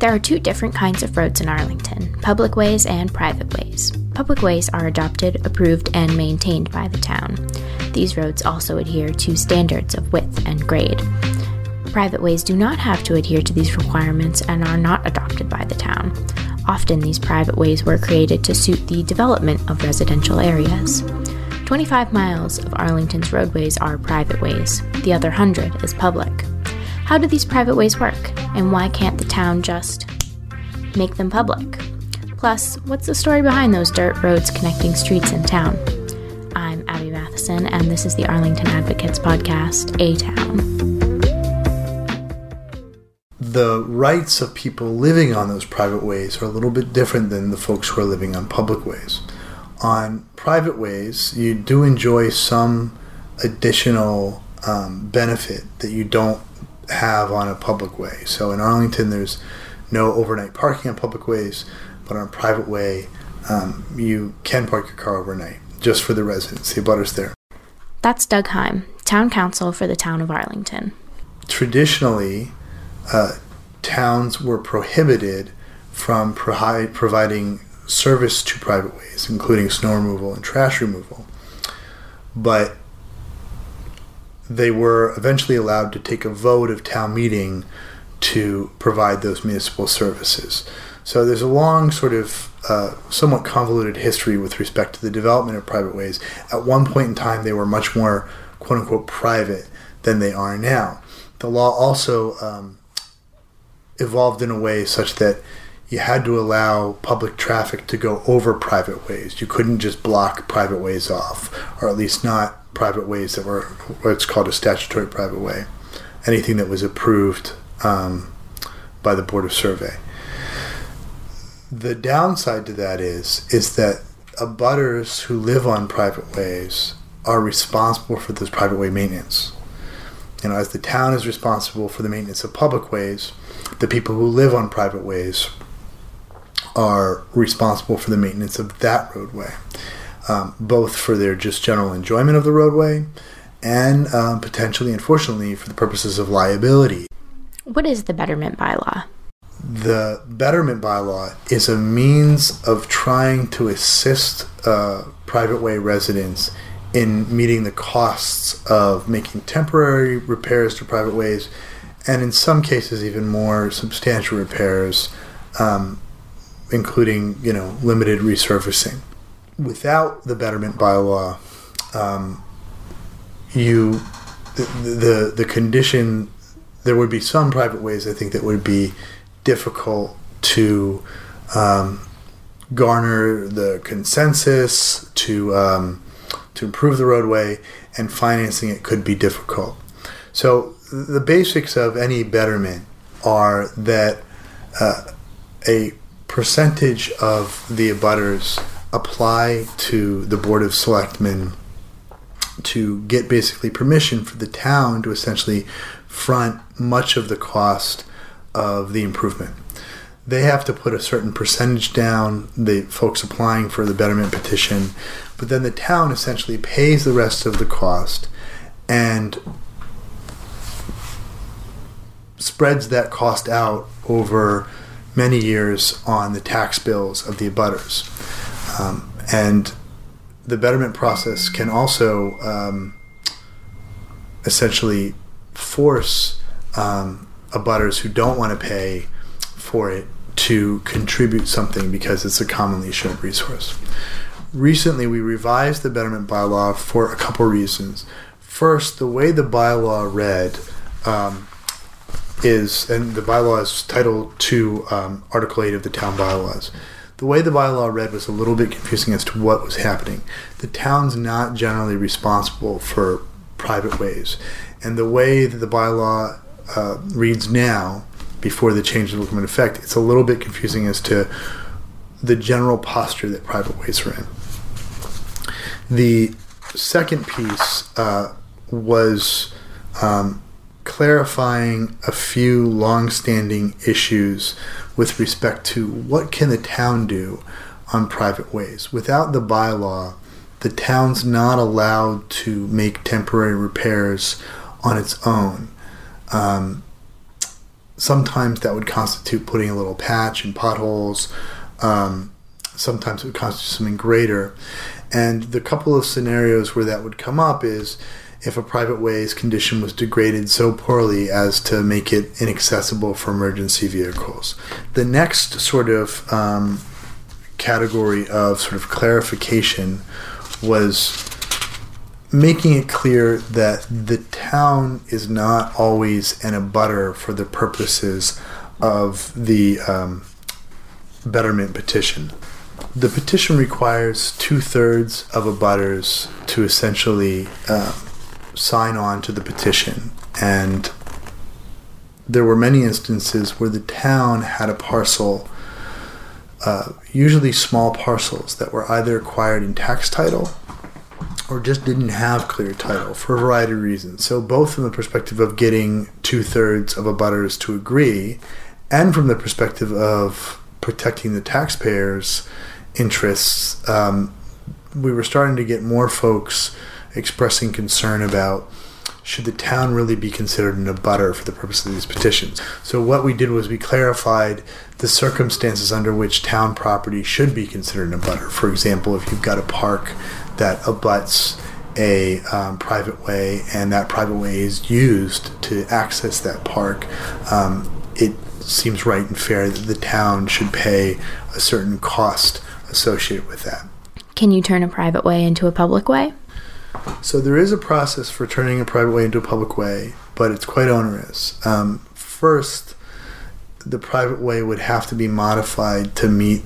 There are two different kinds of roads in Arlington public ways and private ways. Public ways are adopted, approved, and maintained by the town. These roads also adhere to standards of width and grade. Private ways do not have to adhere to these requirements and are not adopted by the town. Often, these private ways were created to suit the development of residential areas. 25 miles of Arlington's roadways are private ways, the other 100 is public. How do these private ways work, and why can't the town just make them public? Plus, what's the story behind those dirt roads connecting streets in town? I'm Abby Matheson, and this is the Arlington Advocates podcast, A Town the rights of people living on those private ways are a little bit different than the folks who are living on public ways. On private ways, you do enjoy some additional um, benefit that you don't have on a public way. So in Arlington, there's no overnight parking on public ways, but on a private way, um, you can park your car overnight just for the residents, the abutters there. That's Doug Heim, Town council for the Town of Arlington. Traditionally, uh, towns were prohibited from pro- providing service to private ways, including snow removal and trash removal. But they were eventually allowed to take a vote of town meeting to provide those municipal services. So there's a long, sort of, uh, somewhat convoluted history with respect to the development of private ways. At one point in time, they were much more quote unquote private than they are now. The law also um, evolved in a way such that you had to allow public traffic to go over private ways. You couldn't just block private ways off, or at least not private ways that were what's called a statutory private way. Anything that was approved um, by the Board of Survey. The downside to that is is that abutters who live on private ways are responsible for this private way maintenance. You know, as the town is responsible for the maintenance of public ways, the people who live on private ways are responsible for the maintenance of that roadway, um, both for their just general enjoyment of the roadway and um, potentially, unfortunately, for the purposes of liability. What is the betterment bylaw? The betterment bylaw is a means of trying to assist uh, private way residents in meeting the costs of making temporary repairs to private ways and in some cases even more substantial repairs, um, including you know limited resurfacing. Without the betterment bylaw, um, you the, the the condition there would be some private ways I think that would be difficult to um, garner the consensus to um, to improve the roadway, and financing it could be difficult. So the basics of any betterment are that uh, a percentage of the abutters apply to the Board of Selectmen to get basically permission for the town to essentially front much of the cost of the improvement. They have to put a certain percentage down, the folks applying for the betterment petition, but then the town essentially pays the rest of the cost and spreads that cost out over many years on the tax bills of the abutters. Um, and the betterment process can also um, essentially force um, abutters who don't want to pay for it to contribute something because it's a commonly shared resource. Recently, we revised the betterment bylaw for a couple reasons. First, the way the bylaw read um, is, and the bylaw is Title 2, um, Article 8 of the town bylaws. The way the bylaw read was a little bit confusing as to what was happening. The town's not generally responsible for private ways. And the way that the bylaw uh, reads now, before the changes will come into effect, it's a little bit confusing as to the general posture that private ways are in. The second piece uh, was um, clarifying a few long-standing issues with respect to what can the town do on private ways. Without the bylaw, the town's not allowed to make temporary repairs on its own. Um, sometimes that would constitute putting a little patch and potholes. Um, sometimes it would constitute something greater. And the couple of scenarios where that would come up is if a private way's condition was degraded so poorly as to make it inaccessible for emergency vehicles. The next sort of um, category of sort of clarification was making it clear that the town is not always an abutter for the purposes of the um, betterment petition. The petition requires two thirds of abutters to essentially uh, sign on to the petition, and there were many instances where the town had a parcel, uh, usually small parcels, that were either acquired in tax title or just didn't have clear title for a variety of reasons. So, both from the perspective of getting two thirds of abutters to agree, and from the perspective of protecting the taxpayers' interests, um, we were starting to get more folks expressing concern about should the town really be considered an abutter for the purpose of these petitions. So, what we did was we clarified the circumstances under which town property should be considered an abutter. For example, if you've got a park that abuts a um, private way and that private way is used to access that park, um, it seems right and fair that the town should pay a certain cost associated with that. Can you turn a private way into a public way? So there is a process for turning a private way into a public way, but it's quite onerous. Um, first, the private way would have to be modified to meet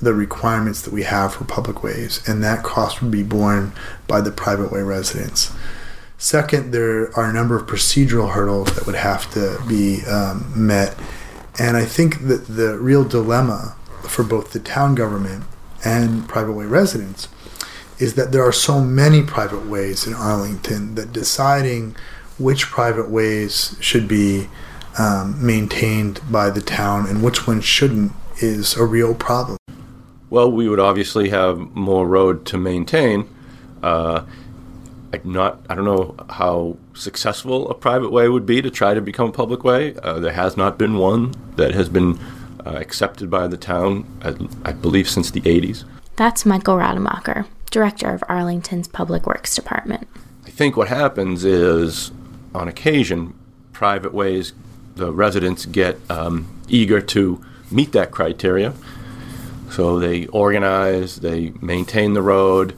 the requirements that we have for public ways, and that cost would be borne by the private way residents. Second, there are a number of procedural hurdles that would have to be um, met, and I think that the real dilemma for both the town government and private way residents is that there are so many private ways in Arlington that deciding which private ways should be um, maintained by the town and which ones shouldn't is a real problem. Well, we would obviously have more road to maintain. Uh, I not I don't know how successful a private way would be to try to become a public way. Uh, there has not been one that has been uh, accepted by the town, I, I, believe, since the 80s. That's Michael Rademacher, director of Arlington's Public Works Department. I think what happens is, on occasion, private ways, the residents get um, eager to meet that criteria so they organize, they maintain the road,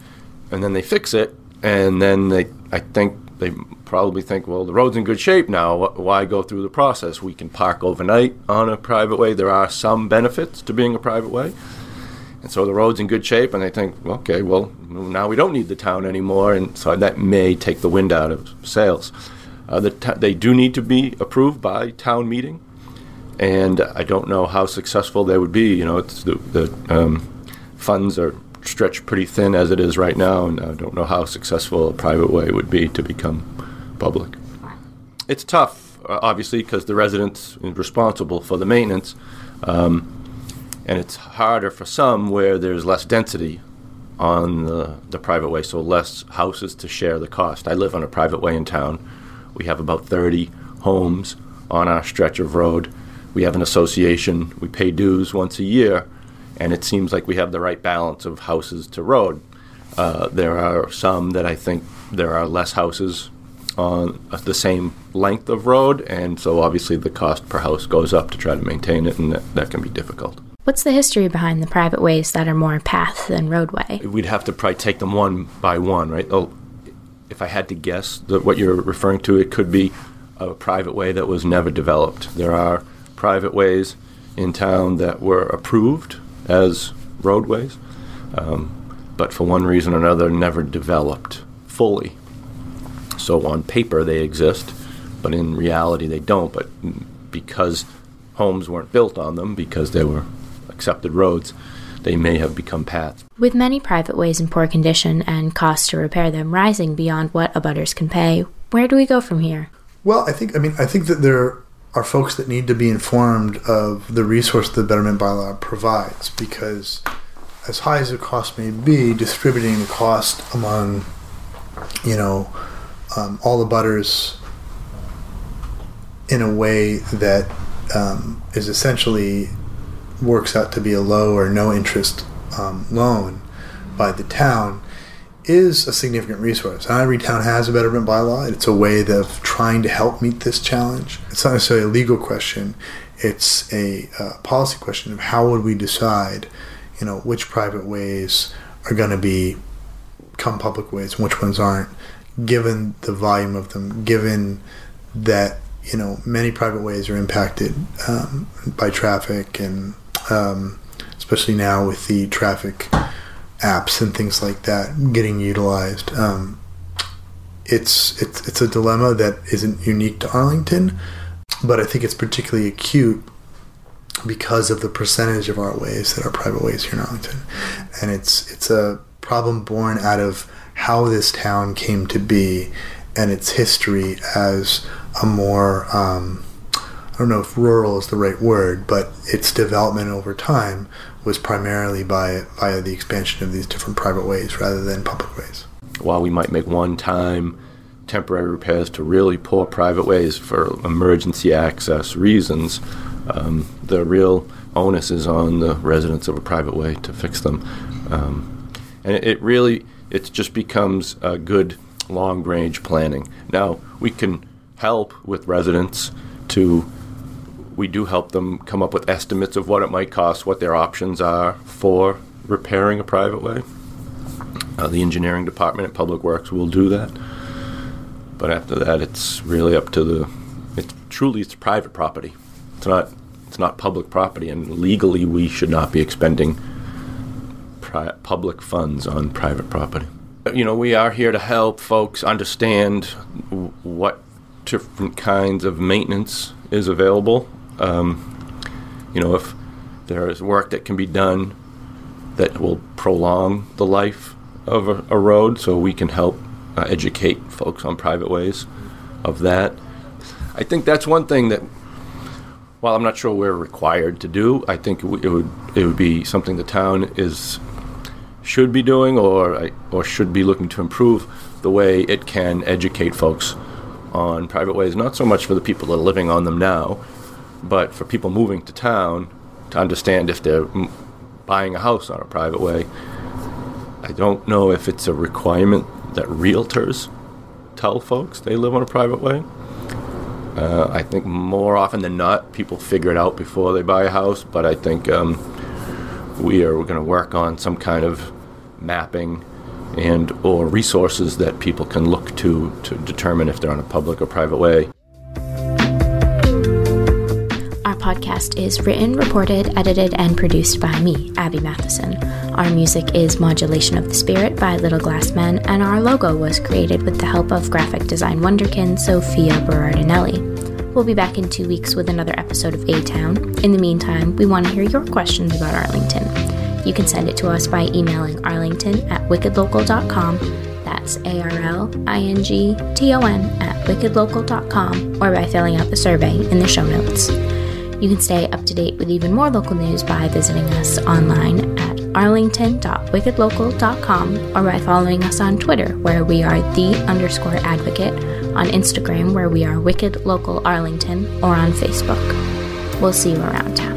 and then they fix it. And then they, I think they probably think, well, the road's in good shape now. Why go through the process? We can park overnight on a private way. There are some benefits to being a private way. And so the road's in good shape, and they think, okay, well, now we don't need the town anymore. And so that may take the wind out of sails. Uh, the t- they do need to be approved by town meeting and I don't know how successful they would be. You know, the, the um, funds are stretched pretty thin as it is right now, and I don't know how successful a private way would be to become public. It's tough, uh, obviously, because the residents is responsible for the maintenance, um, and it's harder for some where there's less density on the, the private way, so less houses to share the cost. I live on a private way in town. We have about 30 homes on our stretch of road we have an association, we pay dues once a year, and it seems like we have the right balance of houses to road. Uh, there are some that I think there are less houses on the same length of road, and so obviously the cost per house goes up to try to maintain it, and that, that can be difficult. What's the history behind the private ways that are more path than roadway? We'd have to probably take them one by one, right? Oh, if I had to guess, that what you're referring to, it could be a private way that was never developed. There are private ways in town that were approved as roadways, um, but for one reason or another never developed fully. So on paper they exist, but in reality they don't. But because homes weren't built on them, because they were accepted roads, they may have become paths. With many private ways in poor condition and costs to repair them rising beyond what abutters can pay, where do we go from here? Well, I think I mean I think that there are folks that need to be informed of the resource the betterment bylaw provides because as high as the cost may be distributing the cost among you know um, all the butters in a way that um, is essentially works out to be a low or no interest um, loan by the town is a significant resource. Not every town has a betterment bylaw. It's a way of trying to help meet this challenge. It's not necessarily a legal question. It's a uh, policy question of how would we decide, you know, which private ways are going to be come public ways and which ones aren't, given the volume of them, given that you know many private ways are impacted um, by traffic and um, especially now with the traffic apps and things like that getting utilized. Um, it's it's it's a dilemma that isn't unique to Arlington, but I think it's particularly acute because of the percentage of our ways that are private ways here in Arlington, and it's it's a problem born out of how this town came to be and its history as a more um, I don't know if rural is the right word, but its development over time was primarily by via the expansion of these different private ways rather than public ways. While we might make one-time temporary repairs to really poor private ways for emergency access reasons, um, the real onus is on the residents of a private way to fix them. Um, and it, it really it just becomes a good long range planning. Now we can help with residents to we do help them come up with estimates of what it might cost, what their options are for repairing a private way. Uh, the engineering department at Public Works will do that. But after that, it's really up to the. It's truly it's private property. It's not. It's not public property, and legally we should not be expending pri- public funds on private property. You know, we are here to help folks understand what different kinds of maintenance is available um, you know, if there is work that can be done that will prolong the life of a, a road, so we can help uh, educate folks on private ways of that. I think that's one thing that, while I'm not sure we're required to do, I think it, it would it would be something the town is should be doing or or should be looking to improve the way it can educate folks on private ways. Not so much for the people that are living on them now, but for people moving to town to understand if they're buying a house on a private way, I don't know if it's a requirement that realtors tell folks they live on a private way. Uh, I think more often than not, people figure it out before they buy a house, but I think um, we are going to work on some kind of mapping and or resources that people can look to to determine if they're on a public or private way. Podcast is written, reported, edited, and produced by me, Abby Matheson. Our music is Modulation of the Spirit by Little Glass Men, and our logo was created with the help of graphic design wonderkin Sophia Berardinelli. We'll be back in two weeks with another episode of A Town. In the meantime, we want to hear your questions about Arlington. You can send it to us by emailing arlington at wickedlocal.com. That's A R L I N G T O N at wickedlocal.com or by filling out the survey in the show notes. You can stay up to date with even more local news by visiting us online at arlington.wickedlocal.com or by following us on Twitter, where we are the underscore advocate, on Instagram, where we are Wicked Local Arlington, or on Facebook. We'll see you around town.